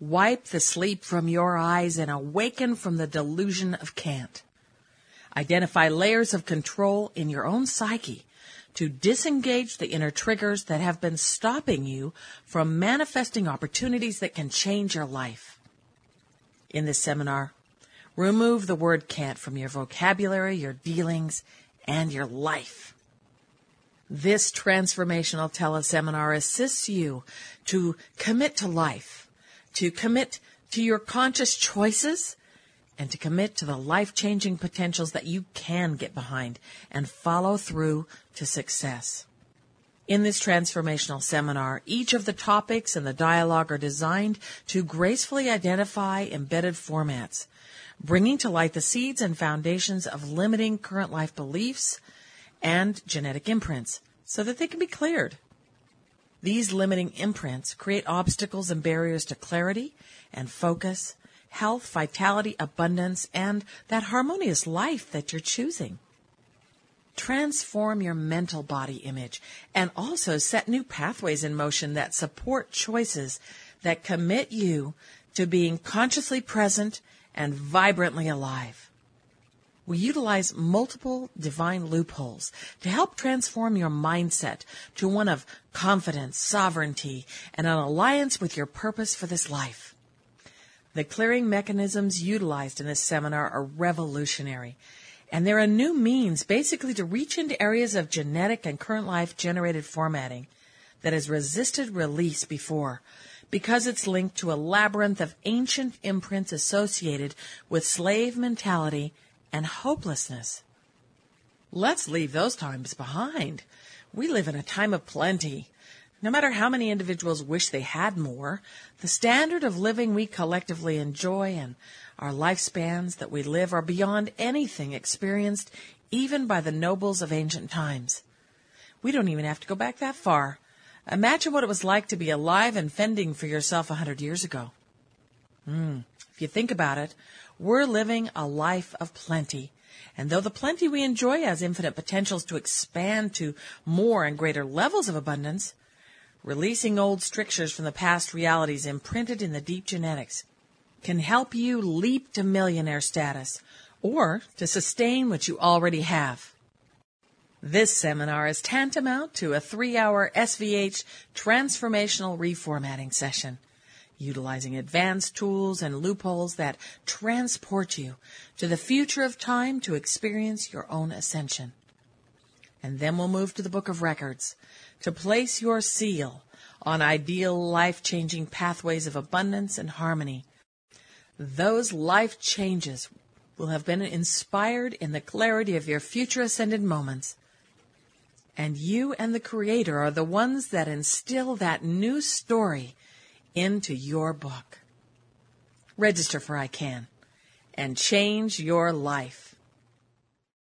Wipe the sleep from your eyes and awaken from the delusion of can't. Identify layers of control in your own psyche to disengage the inner triggers that have been stopping you from manifesting opportunities that can change your life. In this seminar, remove the word can't from your vocabulary, your dealings, and your life. This transformational teleseminar assists you to commit to life, to commit to your conscious choices, and to commit to the life changing potentials that you can get behind and follow through to success. In this transformational seminar, each of the topics and the dialogue are designed to gracefully identify embedded formats, bringing to light the seeds and foundations of limiting current life beliefs and genetic imprints so that they can be cleared. These limiting imprints create obstacles and barriers to clarity and focus health, vitality, abundance, and that harmonious life that you're choosing. Transform your mental body image and also set new pathways in motion that support choices that commit you to being consciously present and vibrantly alive. We utilize multiple divine loopholes to help transform your mindset to one of confidence, sovereignty, and an alliance with your purpose for this life. The clearing mechanisms utilized in this seminar are revolutionary. And they're a new means basically to reach into areas of genetic and current life generated formatting that has resisted release before because it's linked to a labyrinth of ancient imprints associated with slave mentality and hopelessness. Let's leave those times behind. We live in a time of plenty. No matter how many individuals wish they had more, the standard of living we collectively enjoy and our lifespans that we live are beyond anything experienced even by the nobles of ancient times. We don't even have to go back that far. Imagine what it was like to be alive and fending for yourself a hundred years ago. Hmm. If you think about it, we're living a life of plenty. And though the plenty we enjoy has infinite potentials to expand to more and greater levels of abundance, Releasing old strictures from the past realities imprinted in the deep genetics can help you leap to millionaire status or to sustain what you already have. This seminar is tantamount to a three hour SVH transformational reformatting session, utilizing advanced tools and loopholes that transport you to the future of time to experience your own ascension. And then we'll move to the Book of Records, to place your seal on ideal life changing pathways of abundance and harmony. Those life changes will have been inspired in the clarity of your future ascended moments. And you and the Creator are the ones that instill that new story into your book. Register for I Can and change your life.